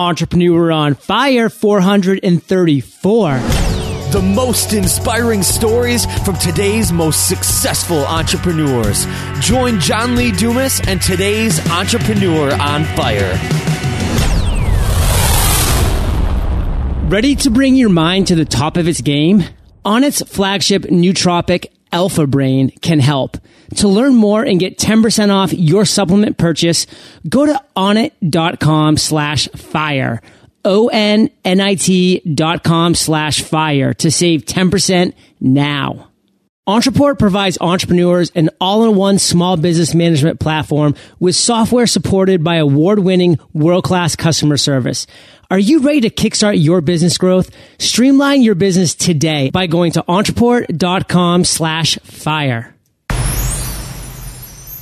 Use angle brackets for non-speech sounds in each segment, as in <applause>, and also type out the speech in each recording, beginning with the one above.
Entrepreneur on Fire 434. The most inspiring stories from today's most successful entrepreneurs. Join John Lee Dumas and today's Entrepreneur on Fire. Ready to bring your mind to the top of its game? Onnit's flagship nootropic Alpha Brain can help. To learn more and get 10% off your supplement purchase, go to onnit.com slash fire. O-N-N-I-T dot com slash fire to save 10% now. Ontraport provides entrepreneurs an all-in-one small business management platform with software supported by award-winning world-class customer service. Are you ready to kickstart your business growth? Streamline your business today by going to ontraport.com slash fire.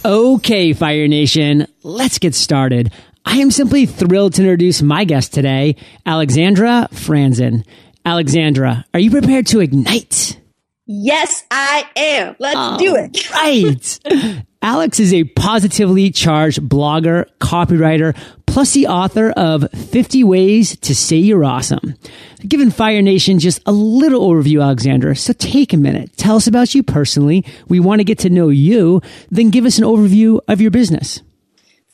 Okay, Fire Nation, let's get started. I am simply thrilled to introduce my guest today, Alexandra Franzen. Alexandra, are you prepared to ignite? Yes, I am. Let's do it. <laughs> right. Alex is a positively charged blogger, copywriter, plus the author of 50 Ways to Say You're Awesome. Given Fire Nation just a little overview, Alexandra. So take a minute. Tell us about you personally. We want to get to know you. Then give us an overview of your business.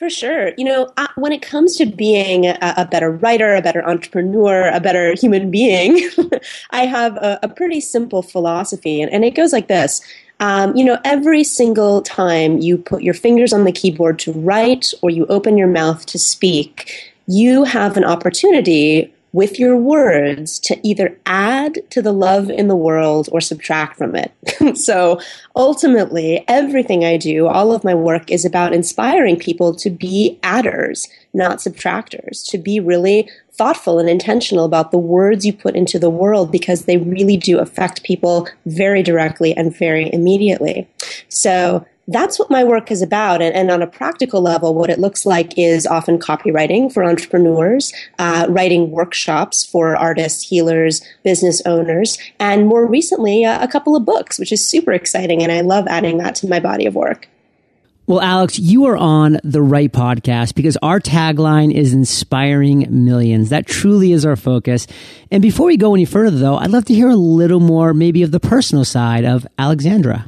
For sure. You know, when it comes to being a, a, better writer, a better entrepreneur, a better human being, <laughs> I have a, a, pretty simple philosophy, and, and it goes like this. Um, you know, every single time you put your fingers on the keyboard to write or you open your mouth to speak, you have an opportunity with your words to either add to the love in the world or subtract from it. <laughs> so ultimately, everything I do, all of my work is about inspiring people to be adders, not subtractors, to be really thoughtful and intentional about the words you put into the world because they really do affect people very directly and very immediately. So that's what my work is about. And, and, on a practical level, what it looks like is often copywriting for entrepreneurs, uh, writing workshops for artists, healers, business owners, and more recently, uh, a couple of books, which is super exciting. And I love adding that to my body of work. Well, Alex, you are on the right podcast because our tagline is inspiring millions. That truly is our focus. And before we go any further, though, I'd love to hear a little more, maybe of the personal side of Alexandra.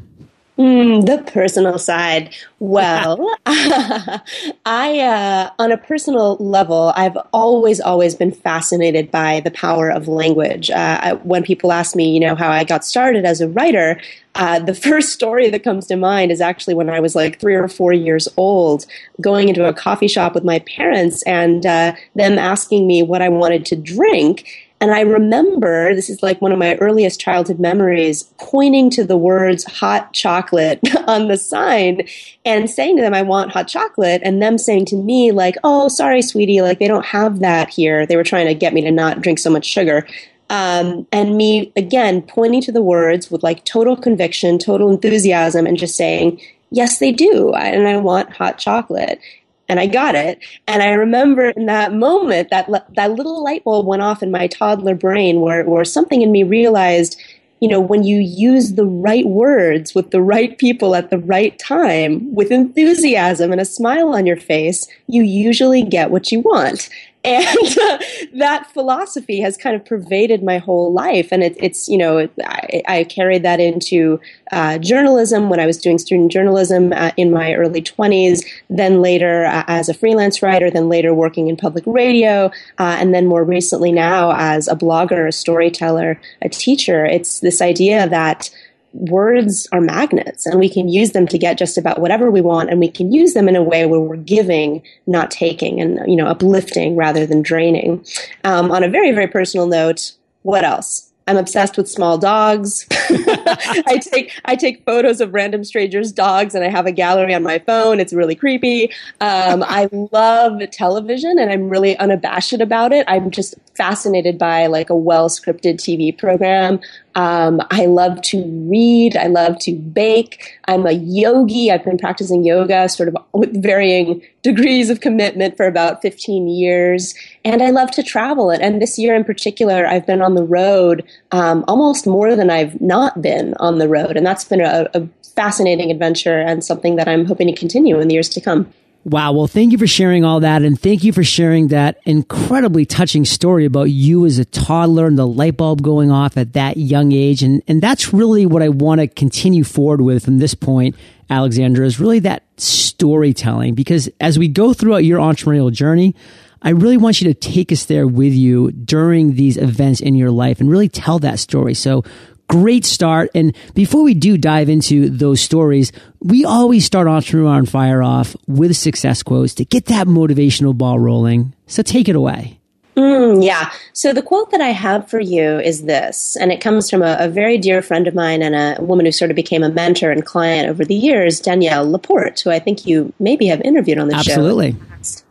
Mm, the personal side. Well, <laughs> I, uh, on a personal level, I've always, always been fascinated by the power of language. Uh, when people ask me, you know, how I got started as a writer, uh, the <laughs> first story that comes to mind is actually when I was like three or four years old, going into a coffee shop with my parents and uh, them asking me what I wanted to drink. And I remember, this is like one of my earliest childhood memories, pointing to the words hot chocolate <laughs> on the sign and saying to them, I want hot chocolate. And them saying to me, like, oh, sorry, sweetie, like they don't have that here. They were trying to get me to not drink so much sugar. Um, and me, again, pointing to the words with like total conviction, total enthusiasm, and just saying, yes, they do. And I want hot chocolate and I got it. And I remember in that moment that that little light bulb went off in my toddler brain where where something in me realized, you know, when you use the right words with the right people at the right time with enthusiasm and a smile on your face, you usually get what you want and <laughs> uh, that philosophy has kind of pervaded my whole life. And it, it's you know I, I, carried that into uh, journalism when i was doing student journalism uh, in my early 20s then later uh, as a freelance writer then later working in public radio uh, and then more recently now as a blogger a storyteller a teacher. It's this idea that words are magnets and we can use them to get just about whatever we want and we can use them in a way where we're giving not taking and you know uplifting rather than draining um, on a very very personal note what else I'm obsessed with small dogs. <laughs> I take I take photos of random strangers' dogs, and I have a gallery on my phone. It's really creepy. Um, I love television, and I'm really unabashed about it. I'm just fascinated by like a well scripted TV program. Um, I love to read. I love to bake. I'm a yogi. I've been practicing yoga sort of with varying degrees of commitment for about 15 years. And I love to travel. And this year in particular, I've been on the road um, almost more than I've not been on the road. And that's been a, a fascinating adventure and something that I'm hoping to continue in the years to come. Wow. Well, thank you for sharing all that. And thank you for sharing that incredibly touching story about you as a toddler and the light bulb going off at that young age. And, and that's really what I want to continue forward with from this point, Alexandra, is really that storytelling. Because as we go throughout your entrepreneurial journey, I really want you to take us there with you during these events in your life and really tell that story. So great start. And before we do dive into those stories, we always start Entrepreneur on Fire off with success quotes to get that motivational ball rolling. So take it away. Mm, yeah. So the quote that I have for you is this, and it comes from a, a, very dear friend of mine and a woman who sort of became a mentor and client over the years, Danielle LaPorte, who I think you maybe have interviewed on the show. Absolutely.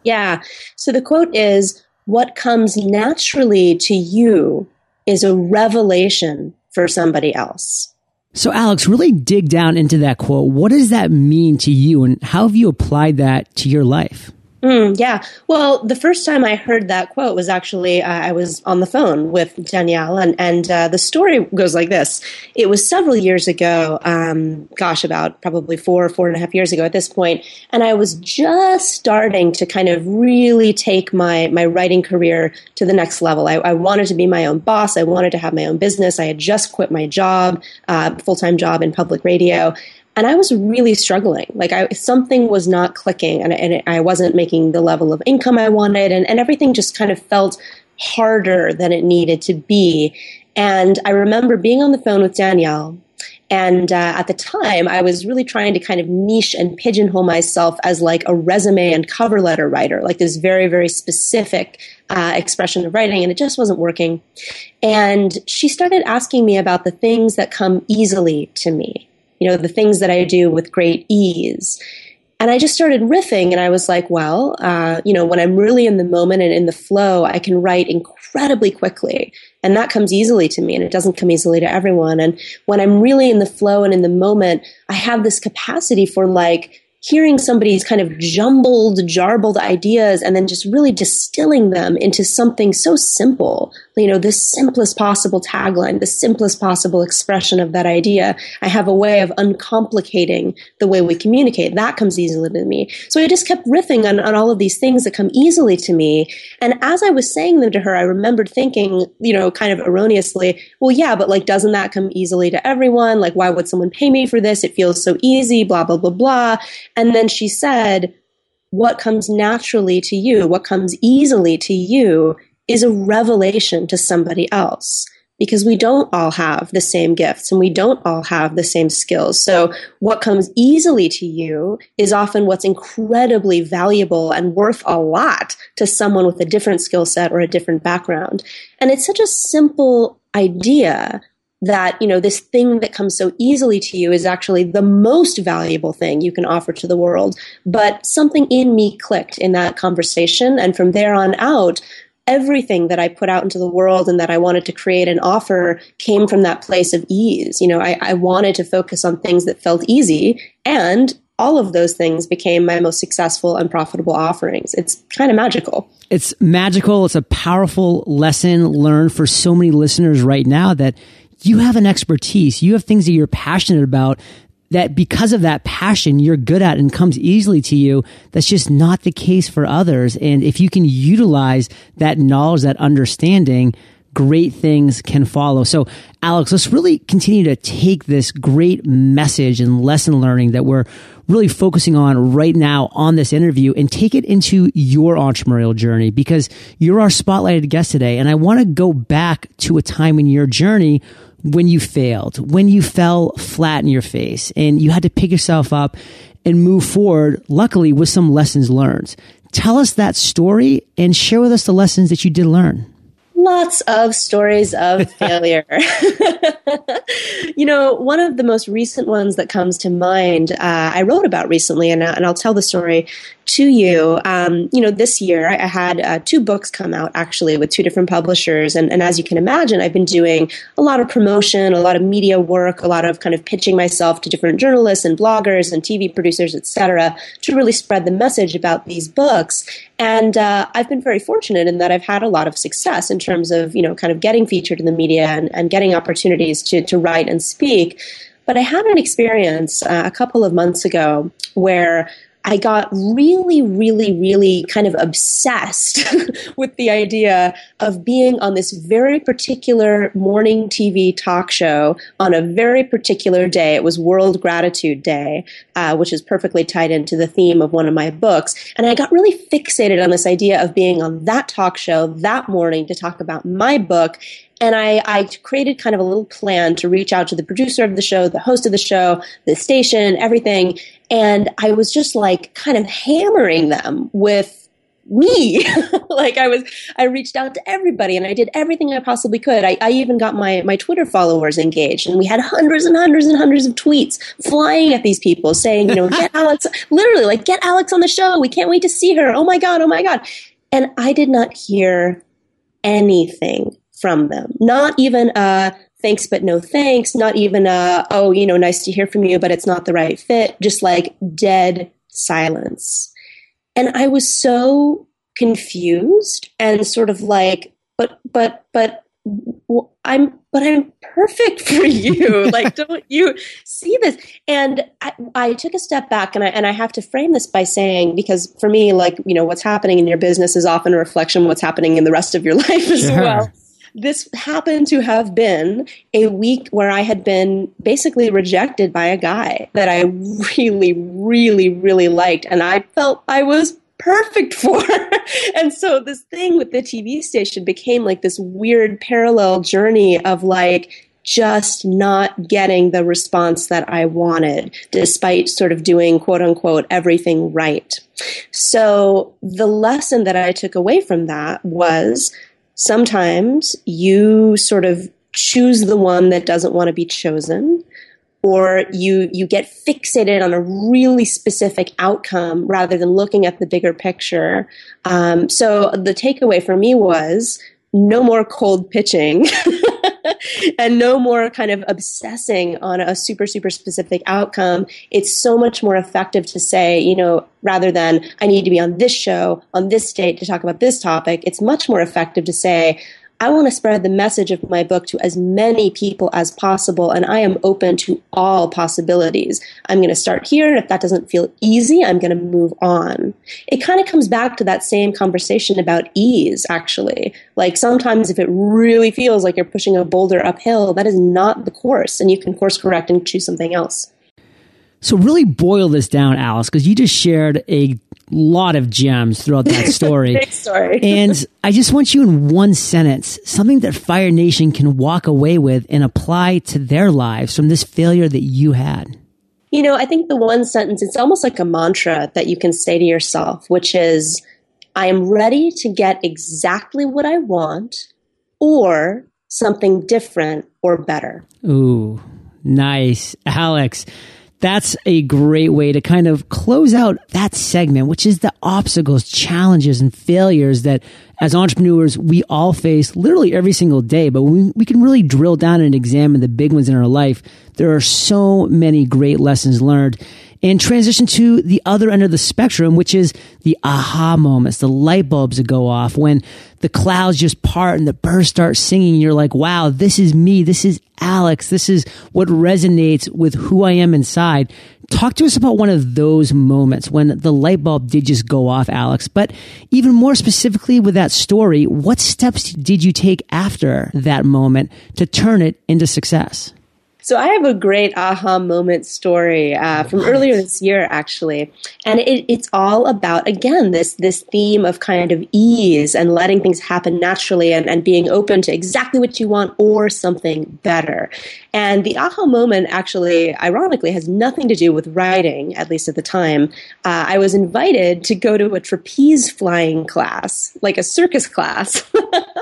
Yeah. So the quote is, what comes naturally to you is a revelation for somebody else. So, Alex, really dig down into that quote. What does that mean to you, and how have you applied that to your life? Mm, yeah. Well, the first time I heard that quote was actually uh, I was on the phone with Danielle, and and uh, the story goes like this. It was several years ago. Um, gosh, about probably four or four and a half years ago at this point, and I was just starting to kind of really take my my writing career to the next level. I, I wanted to be my own boss. I wanted to have my own business. I had just quit my job, uh, full time job in public radio, and I was really struggling. Like I, something was not clicking, and, and I wasn't making the level of income I wanted, and, and everything just kind of felt harder than it needed to be. And I remember being on the phone with Danielle, and uh, at the time, I was really trying to kind of niche and pigeonhole myself as like a resume and cover letter writer, like this very, very specific uh, expression of writing, and it just wasn't working. And she started asking me about the things that come easily to me you know, the things that I do with great ease. And I just started riffing and I was like, well, uh, you know, when I'm really in the moment and in the flow, I can write incredibly quickly. And that comes easily to me and it doesn't come easily to everyone. And when I'm really in the flow and in the moment, I have this capacity for like, hearing somebody's kind of jumbled, jarbled ideas and then just really distilling them into something so simple you know, the simplest possible tagline, the simplest possible expression of that idea. I have a way of uncomplicating the way we communicate. That comes easily to me. So I just kept riffing on, on all of these things that come easily to me. And as I was saying them to her, I remembered thinking, you know, kind of erroneously, well, yeah, but like, doesn't that come easily to everyone? Like, why would someone pay me for this? It feels so easy, blah, blah, blah, blah. And then she said, what comes naturally to you, what comes easily to you is a revelation to somebody else because we don't all have the same gifts and we don't all have the same skills. So what comes easily to you is often what's incredibly valuable and worth a lot to someone with a different skill set or a different background. And it's such a simple idea that, you know, this thing that comes so easily to you is actually the most valuable thing you can offer to the world. But something in me clicked in that conversation. And from there on out, everything that I put out into the world and that I wanted to create and offer came from that place of ease. You know, I, I wanted to focus on things that felt easy and all of those things became my most successful and profitable offerings. It's kind of magical. It's magical. It's a powerful lesson learned for so many listeners right now that you have an expertise. You have things that you're passionate about that because of that passion you're good at and comes easily to you, that's just not the case for others. And if you can utilize that knowledge, that understanding, great things can follow. So, Alex, let's really continue to take this great message and lesson learning that we're really focusing on right now on this interview and take it into your entrepreneurial journey because you're our spotlighted guest today. And I want to go back to a time in your journey when you failed, when you fell flat in your face and you had to pick yourself up and move forward, luckily with some lessons learned. Tell us that story and share with us the lessons that you did learn lots of stories of <laughs> failure. <laughs> you know, one of the most recent ones that comes to mind, uh, I wrote about recently, and, uh, and I'll tell the story to you. Um, you know, this year I had uh, two books come out actually with two different publishers. And, and as you can imagine, I've been doing a lot of promotion, a lot of media work, a lot of kind of pitching myself to different journalists and bloggers and TV producers, et cetera, to really spread the message about these books. And uh, I've been very fortunate in that I've had a lot of success in terms of, you know, kind of getting featured in the media and, and getting opportunities to, to write and speak. But I had an experience uh, a couple of months ago where I got really, really, really kind of obsessed <laughs> with the idea of being on this very particular morning TV talk show on a very particular day. It was World Gratitude Day, uh, which is perfectly tied into the theme of one of my books. And I got really fixated on this idea of being on that talk show that morning to talk about my book and I, I, created kind of a little plan to reach out to the producer of the show, the host of the show, the station, everything, and I was just like kind of hammering them with me. <laughs> like I was, I reached out to everybody and I did everything I possibly could. I, I, even got my, my Twitter followers engaged and we had hundreds and hundreds and hundreds of tweets flying at these people saying, you know, get <laughs> Alex, literally like get Alex on the show. We can't wait to see her. Oh my God. Oh my God. And I did not hear anything from them. Not even a, thanks but no thanks, not even a, oh, you know, nice to hear from you, but it's not the right fit, just like dead silence. And I was so confused and sort of like, but, but, but, I'm, but I'm perfect for you. <laughs> like, don't you see this? And I, I, took a step back, and I and I have to frame this by saying because for me, like, you know, what's happening in your business is often a reflection of what's happening in the rest of your <laughs> life as sure. well this happened to have been a week where I had been basically rejected by a guy that I really, really, really liked. And I felt I was perfect <laughs> for. and so this thing with the TV station became like this weird parallel journey of like, just not getting the response that I wanted, despite sort of doing quote unquote everything right. So the lesson that I took away from that was sometimes you sort of choose the one that doesn't want to be chosen or you you get fixated on a really specific outcome rather than looking at the bigger picture. Um, so the takeaway for me was no more cold pitching. <laughs> <laughs> and no more kind of obsessing on a super, super specific outcome. It's so much more effective to say, you know, rather than I need to be on this show on this date to talk about this topic, it's much more effective to say, I want to spread the message of my book to as many people as possible, and I am open to all possibilities. I'm going to start here, and if that doesn't feel easy, I'm going to move on. It kind of comes back to that same conversation about ease, actually. Like sometimes if it really feels like you're pushing a boulder uphill, that is not the course, and you can course correct and choose something else. So, really boil this down, Alice, because you just shared a lot of gems throughout that <laughs> story. story. <laughs> and I just want you in one sentence, something that Fire Nation can walk away with and apply to their lives from this failure that you had. You know, I think the one sentence, it's almost like a mantra that you can say to yourself, which is, I am ready to get exactly what I want or something different or better. Ooh, nice. Alex, that's a great way to kind of close out that segment, which is the obstacles, challenges, and failures that as entrepreneurs we all face literally every single day. But we, we can really drill down and examine the big ones in our life. There are so many great lessons learned and transition to the other end of the spectrum, which is the aha moments, the light bulbs that go off when the clouds just part and the birds start singing. You're like, wow, this is me. This is Alex. This is what resonates with who I am inside. Talk to us about one of those moments when the light bulb did just go off, Alex. But even more specifically with that story, what steps did you take after that moment to turn it into success? So I have a great aha moment story uh, from earlier this year, actually, and it, it's all about again this this theme of kind of ease and letting things happen naturally and, and being open to exactly what you want or something better. And the aha moment actually, ironically, has nothing to do with writing, at least at the time. Uh, I was invited to go to a trapeze flying class, like a circus class, <laughs>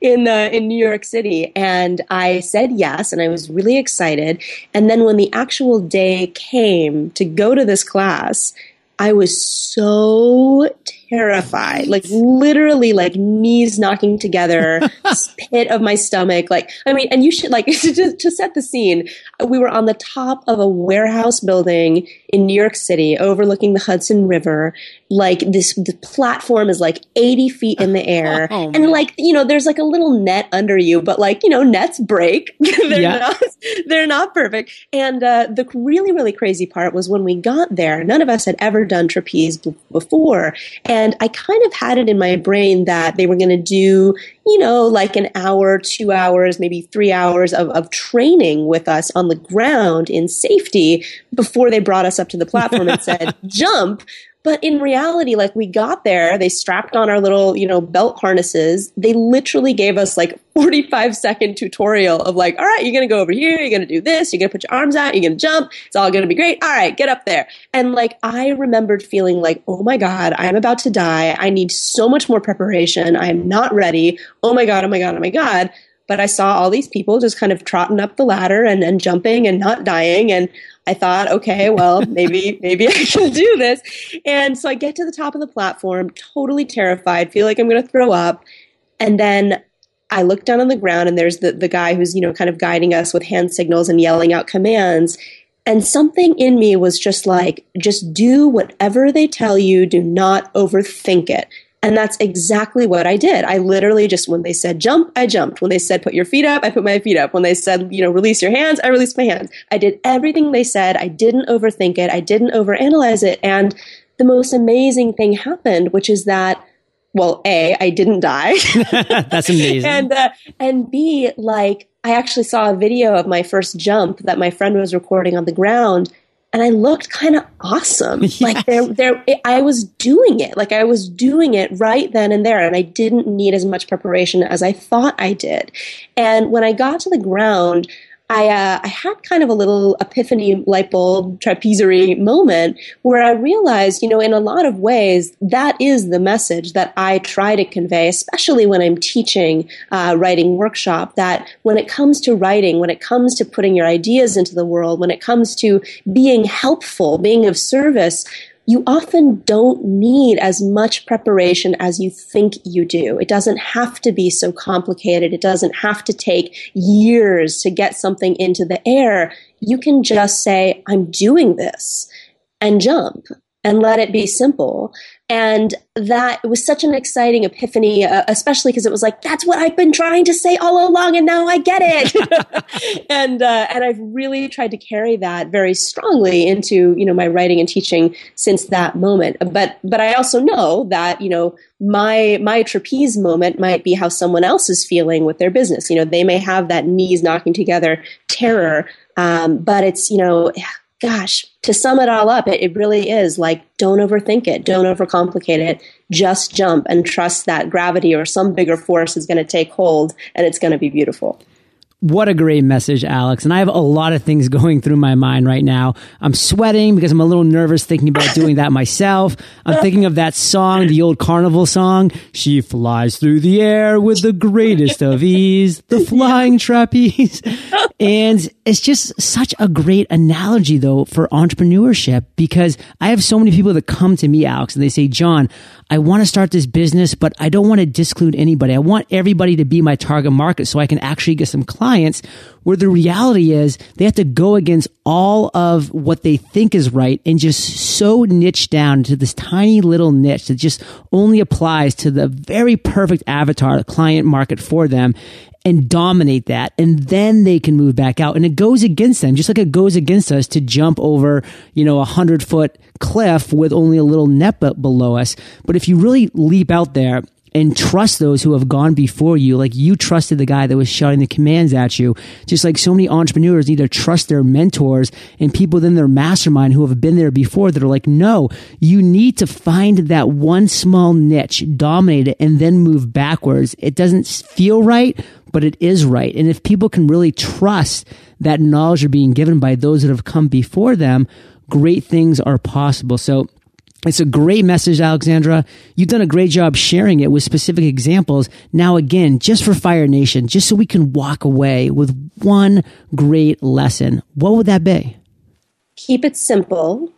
in uh, in New York City, and I said yes, and I was really excited. And then when the actual day came to go to this class, I was so terrified, like literally like knees knocking together, <laughs> pit of my stomach. Like, I mean, and you should like <laughs> to, to set the scene. We were on the top of a warehouse building in New York City overlooking the Hudson River. Like this, the platform is like 80 feet in the <laughs> air. Oh, and like, you know, there's like a little net under you, but like, you know, nets break. they're yeah. not, they're not perfect. And, uh, the really, really crazy part was when we got there, none of us had ever done trapeze b- before. And I kind of had it in my brain that they were going to do, you know, like an hour, two hours, maybe three hours of, of training with us on the ground in safety before they brought us up to the platform and said, <laughs> jump. But in reality, like we got there, they strapped on our little, you know, belt harnesses. They literally gave us like <laughs> 45 second tutorial of like, all right, you're going to go over here. You're going to do this. You're going to put your arms out. You're going to jump. It's all going to be great. All right, get up there. And like, I remembered feeling like, oh my God, I'm about to die. I need so much more preparation. I am not ready. Oh my God, oh my God, oh my God. But I saw all these people just kind of trotting up the ladder and, and jumping and not dying. And I thought, okay, well, <laughs> maybe, maybe I can do this. And so I get to the top of the platform, totally terrified, feel like I'm going to throw up. And then I look down on the ground and there's the, the guy who's, you know, kind of guiding us with hand signals and yelling out commands. And something in me was just like, just do whatever they tell you. Do not overthink it. And that's exactly what I did. I literally just, when they said jump, I jumped. When they said put your feet up, I put my feet up. When they said, you know, release your hands, I released my hands. I did everything they said. I didn't overthink it. I didn't overanalyze it. And the most amazing thing happened, which is that well, A, I didn't die. <laughs> That's amazing. and uh, and B, like I actually saw a video of my first jump that my friend was recording on the ground, and I looked kind of awesome. Yes. <laughs> Like there, there, I was doing it. Like I was doing it right then and there, and I didn't need as much preparation as I thought I did. And when I got to the ground, I, uh, I had kind of a little epiphany light bulb trapezery moment where I realized, you know, in a lot of ways, that is the message that I try to convey, especially when I'm teaching uh, writing workshop, that when it comes to writing, when it comes to putting your ideas into the world, when it comes to being helpful, being of service, you often don't need as much preparation as you think you do. It doesn't have to be so complicated. It doesn't have to take years to get something into the air. You can just say, I'm doing this and jump and let it be simple. And that was such an exciting epiphany, uh, especially because it was like, that's what I've been trying to say all along, and now I get it. <laughs> and uh, and I've really tried to carry that very strongly into you know my writing and teaching since that moment. But but I also know that you know my my trapeze moment might be how someone else is feeling with their business. You know, they may have that knees knocking together terror, um, but it's you know gosh, to sum it all up, it, it, really is like don't overthink it, don't overcomplicate it. Just jump and trust that gravity or some bigger force is going to take hold and it's going to be beautiful. What a great message, Alex. And I have a lot of things <laughs> going through my mind right now. I'm sweating because I'm a little nervous thinking about doing that myself. I'm thinking of that song, the old carnival song. She flies through the air with the greatest of ease, the <laughs> flying trapeze. And it's just such a great analogy though for entrepreneurship because I have so many people that come to me, Alex, and they say, John, I want to start this business, but I don't want to disclude anybody. I want everybody to be my target market so I can actually get some clients where the reality is they have to go against all of what they think is right and just so niche down to this tiny little niche that just only applies to the very perfect avatar, client market for them and dominate that. And then they can move back out. And it goes against them, just like it goes against us to jump over, you know, a hundred foot cliff with only a little net below us. But if you really leap out there and trust those who have gone before you, like you trusted the guy that was shouting the commands at you, just like so many entrepreneurs need to trust their mentors and people within their mastermind who have been there before that are like, no, you need to find that one small niche, dominate it, and then move backwards. It doesn't feel right, but it is right. And if people can really trust that knowledge are being given by those that have come before them, great things are possible. So it's a great message, Alexandra. You've done a great job sharing it with specific examples. Now, again, just for Fire Nation, just so we can walk away with one great lesson, what would that be? Keep it simple.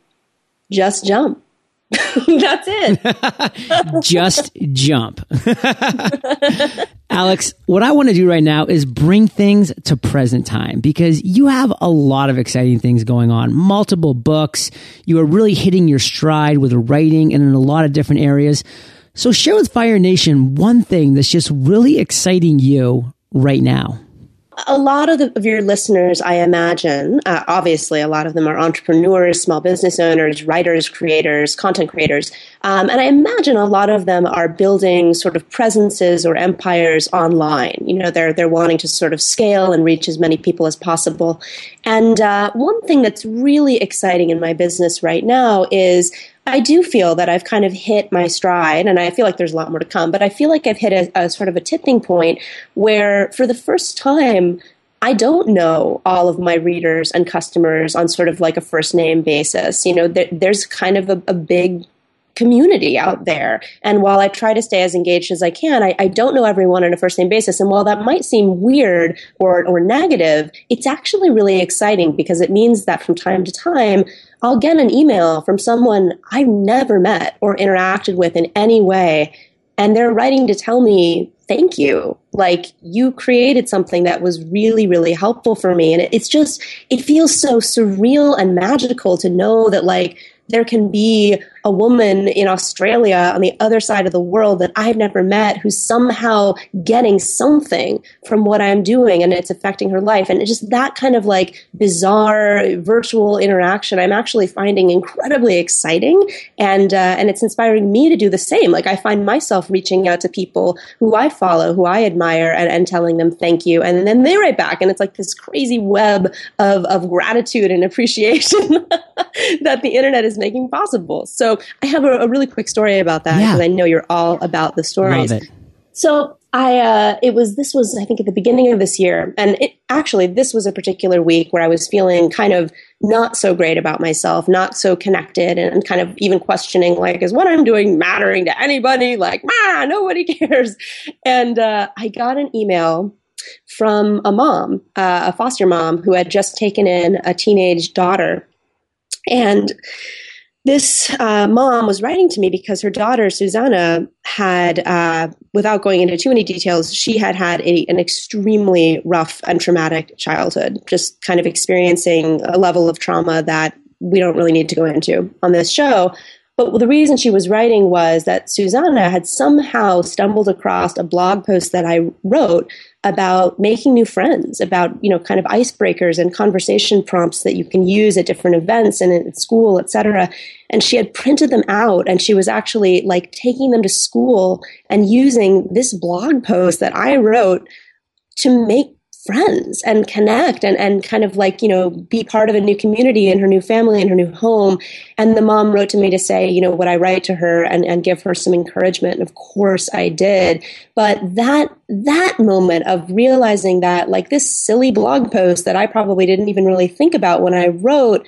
Just jump. <laughs> That's it. <laughs> Just jump. <laughs> Alex, what I want to do right now is bring things to present time because you have a lot of exciting things going on. Multiple books. You are really hitting your stride with writing and in a lot of different areas. So share with Fire Nation one thing that's just really exciting you right now a lot of, the, of, your listeners, I imagine, uh, obviously, a lot of them are entrepreneurs, small business owners, writers, creators, content creators. Um, and I imagine a lot of them are building sort of presences or empires online. You know, they're, they're wanting to sort of scale and reach as many people as possible. And uh, one thing that's really exciting in my business right now is I do feel that I've kind of hit my stride, and I feel like there's a lot more to come, but I feel like I've hit a, a sort of a tipping point where, for the first time, I don't know all of my readers and customers on sort of like a first name basis. You know, there, there's kind of a, a, big community out there. And while I try to stay as engaged as I can, I, I, don't know everyone on a first name basis. And while that might seem weird or, or negative, it's actually really exciting because it means that from time to time, I'll get an email from someone I've never met or interacted with in any way. And they're writing to tell me, thank you. Like you created something that was really, really helpful for me. And it's just, it feels so surreal and magical to know that like there can be a woman in Australia on the other side of the world that I've never met who's somehow getting something from what I'm doing and it's affecting her life. And just that kind of like bizarre virtual interaction I'm actually finding incredibly exciting. And, uh, and it's inspiring me to do the same. Like I find myself reaching out to people who I follow, who I admire and, and telling them thank you. And then they write back and it's like this crazy web of, of gratitude and appreciation <laughs> that the internet is making possible. So I have a, a really quick story about that because yeah. I know you're all about the stories. So I, uh, it was, this was, I think at the beginning of this year. And it actually, this was a particular week where I was feeling kind of not so great about myself, not so connected and kind of even questioning, like, is what I'm doing mattering to anybody? Like, ah, nobody <laughs> cares. And, uh, I got an email from a mom, uh, a foster mom who had just taken in a teenage daughter. And, this uh, mom was writing to me because her daughter Susanna had, uh, without going into too many details, she had had a, an extremely rough and traumatic childhood, just kind of experiencing a level of trauma that we don't really need to go into on this show. But the reason she was writing was that Susanna had somehow stumbled across a blog post that I wrote about making new friends, about, you know, kind of icebreakers and conversation prompts that you can use at different events and at school, et cetera. And she had printed them out and she was actually like taking them to school and using this blog post that I wrote to make friends and connect and, and kind of like, you know, be part of a new community and her new family and her new home. And the mom wrote to me to say, you know, would I write to her and, and give her some encouragement? And of course I did. But that, that moment of realizing that like this silly blog post that I probably didn't even really think about when I wrote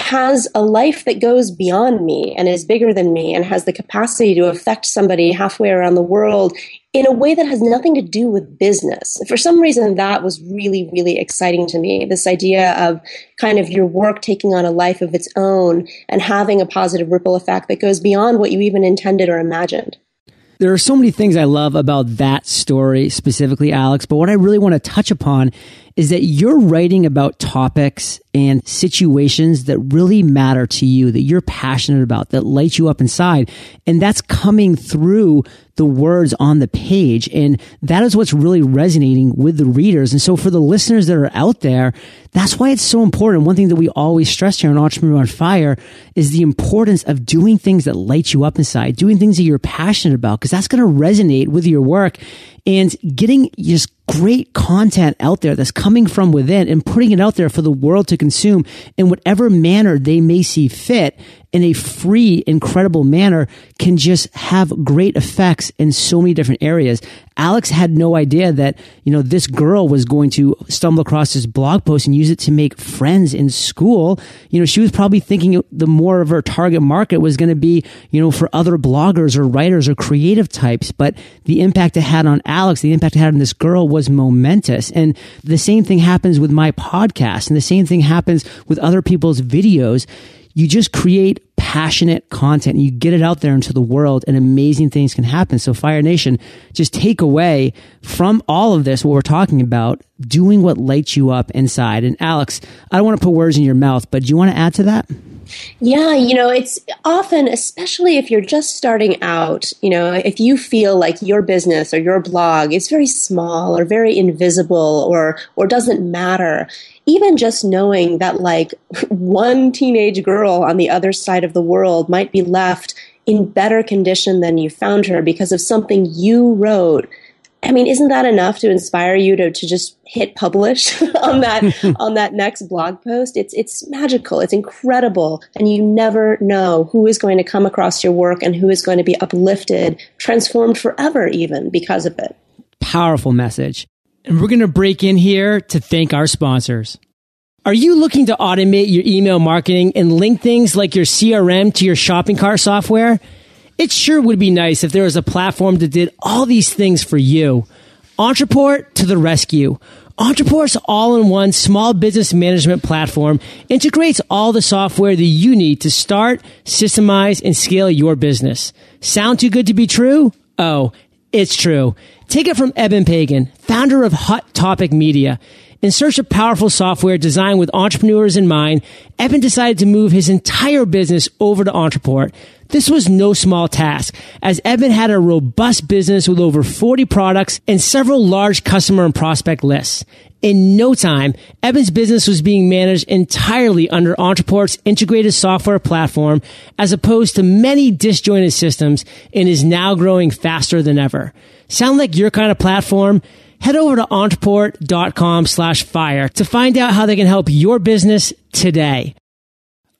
has a life that goes beyond me and is bigger than me and has the capacity to affect somebody halfway around the world in a way that has nothing to do with business. For some reason, that was really, really exciting to me. This idea of kind of your work taking on a life of its own and having a positive ripple effect that goes beyond what you even intended or imagined. There are so many things I love about that story specifically, Alex, but what I really want to touch upon is that you're writing about topics and situations that really matter to you, that you're passionate about, that light you up inside. And that's coming through the words on the page. And that is what's really resonating with the readers. And so for the listeners that are out there, that's why it's so important. One thing that we always stress here on Entrepreneur on Fire is the importance of doing things that light you up inside, doing things that you're passionate about, because that's going to resonate with your work and getting just great content out there that's coming from within and putting it out there for the world to consume in whatever manner they may see fit in a free, incredible manner can just have great effects in so many different areas. Alex had no idea that, you know, this girl was going to stumble across this blog post and use it to make friends in school. You know, she was probably thinking the more of her target market was going to be, you know, for other bloggers or writers or creative types. But the impact it had on Alex, the impact it had on this girl was momentous. And the same thing happens with my podcast and the same thing happens with other people's videos you just create passionate content and you get it out there into the world and amazing things can happen. So Fire Nation, just take away from all of this, what we're talking about, doing what lights you up inside. And Alex, I don't want to put words in your mouth, but do you want to add to that? Yeah, you know, it's often, especially if you're just starting out, you know, if you feel like your business or your blog is very small or very invisible or or doesn't matter, even just knowing that like <laughs> one teenage girl on the other side of the world might be left in better condition than you found her because of something you wrote I mean, isn't that enough to inspire you to, to just hit publish <laughs> on that <laughs> on that next blog post? It's it's magical. It's incredible, and you never know who is going to come across your work and who is going to be uplifted, transformed forever, even because of it. Powerful message. And we're going to break in here to thank our sponsors. Are you looking to automate your email marketing and link things like your CRM to your shopping cart software? It sure would be nice if there was a platform that did all these things for you. Ontraport to the rescue. Ontraport's all-in-one small business management platform integrates all the software that you need to start, systemize, and scale your business. Sound too good to be true? Oh, it's true. Take it from Eben Pagan, founder of Hot Topic Media. In search of powerful software designed with entrepreneurs in mind, Eben decided to move his entire business over to Ontraport. This was no small task, as Eben had a robust business with over 40 products and several large customer and prospect lists. In no time, Eben's business was being managed entirely under Ontraport's integrated software platform as opposed to many disjointed systems and is now growing faster than ever. Sound like your kind of platform? Head over to ontraport.com slash fire to find out how they can help your business today.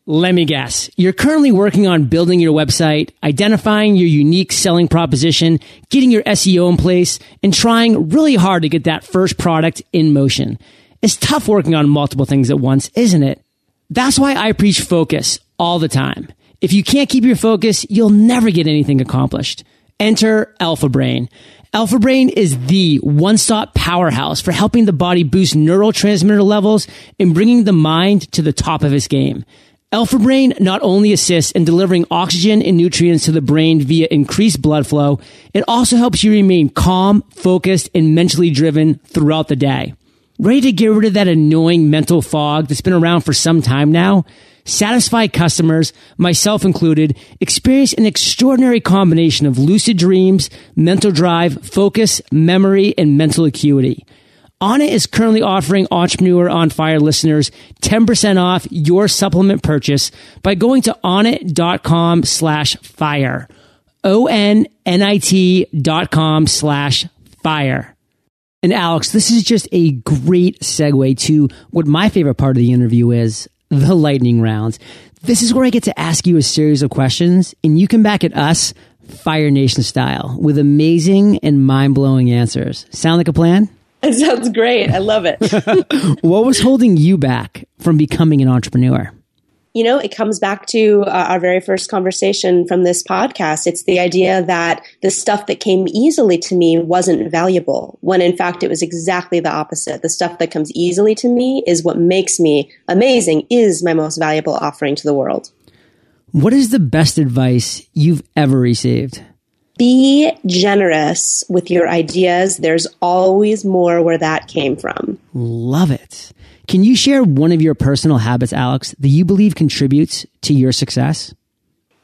Let me guess. You're currently working on building your website, identifying your unique selling proposition, getting your SEO in place, and trying really hard to get that first product in motion. It's tough working on multiple things at once, isn't it? That's why I preach focus all the time. If you can't keep your focus, you'll never get anything accomplished. Enter Alpha Brain. Alpha Brain is the one-stop powerhouse for helping the body boost neurotransmitter levels and bringing the mind to the top of its game. Alpha Brain not only assists in delivering oxygen and nutrients to the brain via increased blood flow, it also helps you remain calm, focused, and mentally driven throughout the day. Ready to get rid of that annoying mental fog that's been around for some time now? Satisfied customers, myself included, experience an extraordinary combination of lucid dreams, mental drive, focus, memory, and mental acuity. Onnit is currently offering Entrepreneur on Fire listeners 10% off your supplement purchase by going to onnit.com slash fire. O-N-N-I-T dot com slash fire. And Alex, this is just a great segue to what my favorite part of the interview is the lightning rounds. This is where I get to ask you a series of questions and you come back at us Fire Nation style with amazing and mind blowing answers. Sound like a plan? <laughs> It sounds great. I love it. <laughs> what was holding you back from becoming an entrepreneur? You know, it comes back to uh, our very first conversation from this podcast. It's the idea that the stuff that came easily to me wasn't valuable, when in fact it was exactly the opposite. The stuff that comes easily to me is what makes me amazing, is my most valuable offering to the world. What is the best advice you've ever received? Be generous with your ideas. There's always more where that came from. Love it. Can you share one of your personal habits, Alex, that you believe contributes to your success?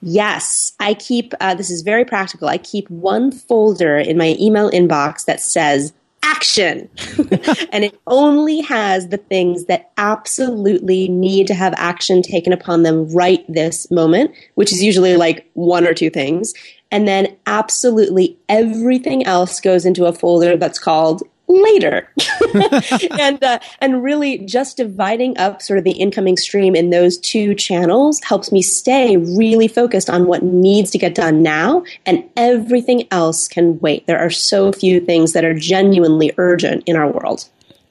Yes, I keep, uh, this is very practical. I keep one folder in my email inbox that says action. <laughs> and it only has the things that absolutely need to have action taken upon them right this moment, which is usually like one or two things. And then absolutely everything else goes into a folder that's called later <laughs> and uh, and really just dividing up sort of the incoming stream in those two channels helps me stay really focused on what needs to get done now and everything else can wait there are so few things that are genuinely urgent in our world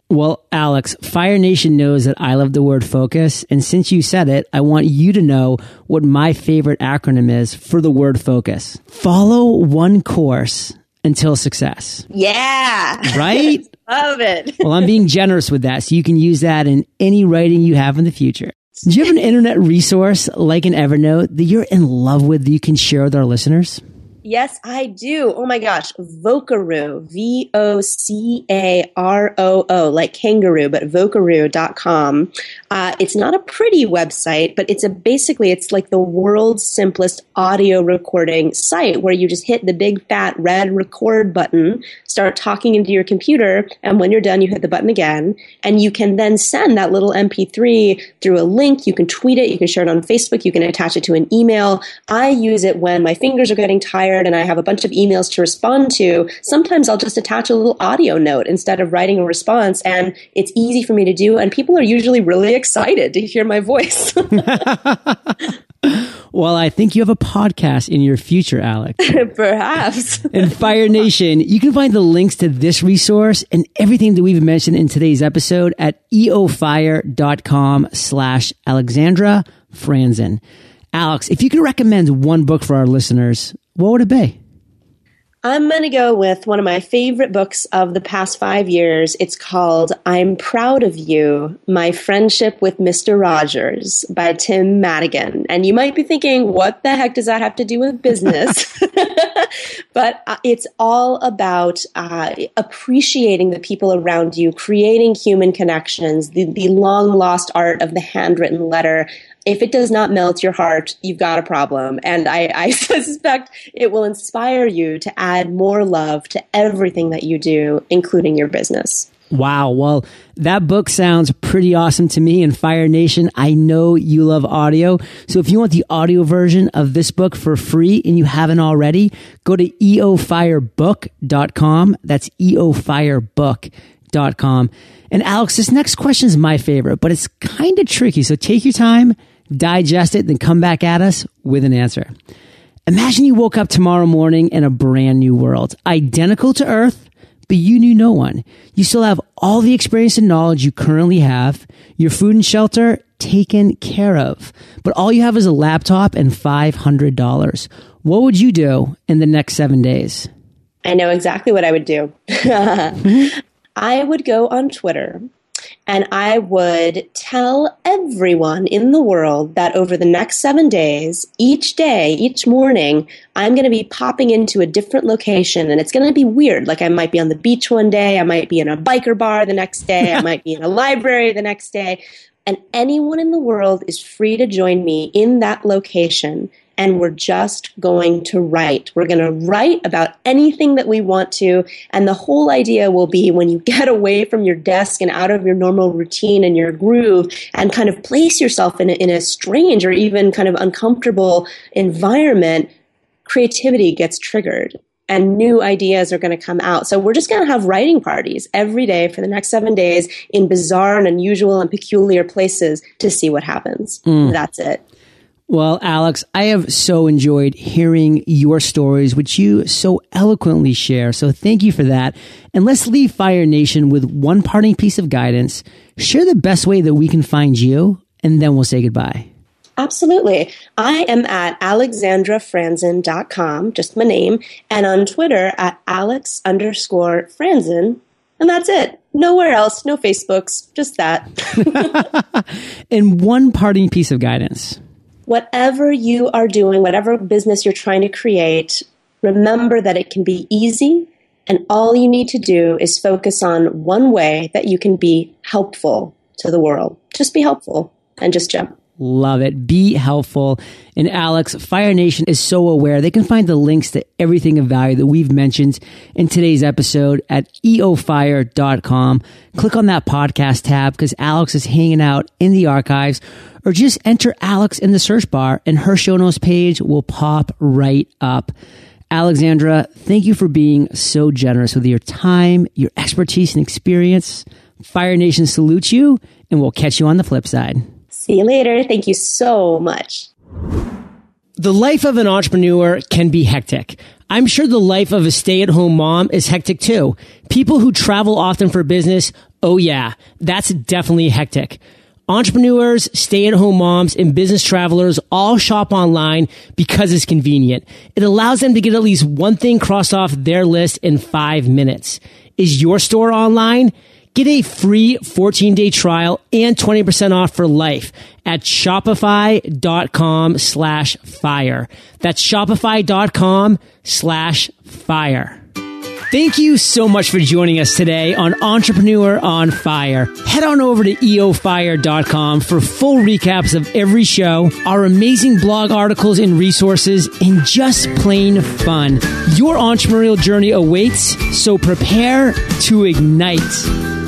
well, Alex, Fire Nation knows that I love the word focus. And since you said it, I want you to know what my favorite acronym is for the word focus. Follow one course until success. Yeah. Right? <laughs> Love it. well, I'm being generous with that. So you can use that in any writing you have in the future. Do you have an <laughs> internet resource like an Evernote that you're in love with that you can share with our listeners? Yes, I do. Oh my gosh. Vocaroo, V O C A R O O, like kangaroo, but vocaroo.com. Uh, it's not a pretty website, but it's a basically, it's like the world's simplest audio recording site where you just hit the big fat red record button, start talking into your computer, and when you're done, you hit the button again, and you can then send that little MP3 through a link. You can tweet it, you can share it on Facebook, you can attach it to an email. I use it when my fingers are getting tired tired and I have a bunch of emails to respond to, sometimes I'll just attach a little audio note instead of writing a response. And it's easy for me to do. And people are usually really excited to hear my voice. <laughs> <laughs> well, I think you have a podcast in your future, Alex. <laughs> Perhaps. in Fire Nation, you can find the links to this resource and everything that we've mentioned in today's episode at eofire.com slash Alexandra Franzen. Alex, if you could recommend one book for our listeners, what would it be? I'm going to go with one of my favorite books of the past five years. It's called I'm Proud of You My Friendship with Mr. Rogers by Tim Madigan. And you might be thinking, what the heck does that have to do with business? <laughs> <laughs> but uh, it's all about uh, appreciating the people around you, creating human connections, the, the long lost art of the handwritten letter, if it does not melt your heart, you've got a problem. And I, I, <laughs> suspect it will inspire you to add more love to everything that you do, including your business. Wow. Well, that book sounds pretty awesome to me. And Fire Nation, I know you love audio. So if you want the audio version of this book for free and you haven't already, go to eofirebook.com. That's eofirebook.com. And Alex, this next question is my favorite, but it's kind of tricky. So take your time digest it, then come back at us with an answer. Imagine you woke up tomorrow morning in a brand new world, identical to Earth, but you knew no one. You still have all the experience and knowledge you currently have, your food and shelter taken care of, but all you have is a laptop and $500. What would you do in the next seven days? I know exactly what I would do. <laughs> I would go on Twitter and I would tell everyone in the world that over the next seven days, each day, each morning, I'm going to be popping into a different location and it's going to be weird. Like I might be on the beach one day, I might be in a biker bar the next day, I <laughs> might be in a library the next day. And anyone in the world is free to join me in that location and we're just going to write. We're going to write about anything that we want to. And the whole idea will be when you get away from your desk and out of your normal routine and your groove and kind of place yourself in a, in a strange or even kind of uncomfortable environment, creativity gets triggered and new ideas are going to come out. So we're just going to have writing parties every day for the next seven days in bizarre and unusual and peculiar places to see what happens. Mm. That's it. Well, Alex, I have so enjoyed hearing your stories, which you so eloquently share. So thank you for that. And let's leave Fire Nation with one parting piece of guidance. Share the best way that we can find you, and then we'll say goodbye. Absolutely. I am at alexandrafranzen.com, just my name, and on Twitter at alex underscore franzen. And that's it. Nowhere else, no Facebooks, just that. <laughs> and one parting piece of guidance whatever you are doing, whatever business you're trying to create, remember that it can be easy and all you need to do is focus on one way that you can be helpful to the world. Just be helpful and just jump. Love it. Be helpful. And Alex, Fire Nation is so aware. They can find the links to everything of value that we've mentioned in today's episode at eofire.com. Click on that podcast tab because Alex is hanging out in the archives or just enter Alex in the search bar and her show notes page will pop right up. Alexandra, thank you for being so generous with your time, your expertise and experience. Fire Nation salutes you and we'll catch you on the flip side. See you later. Thank you so much. The life of an entrepreneur can be hectic. I'm sure the life of a stay at home mom is hectic too. People who travel often for business, oh yeah, that's definitely hectic. Entrepreneurs, stay at home moms, and business travelers all shop online because it's convenient. It allows them to get at least one thing crossed off their list in five minutes. Is your store online? Get a free 14 day trial and 20% off for life at shopify.com slash fire. That's shopify.com slash fire. Thank you so much for joining us today on Entrepreneur on Fire. Head on over to eofire.com for full recaps of every show, our amazing blog articles and resources, and just plain fun. Your entrepreneurial journey awaits, so prepare to ignite.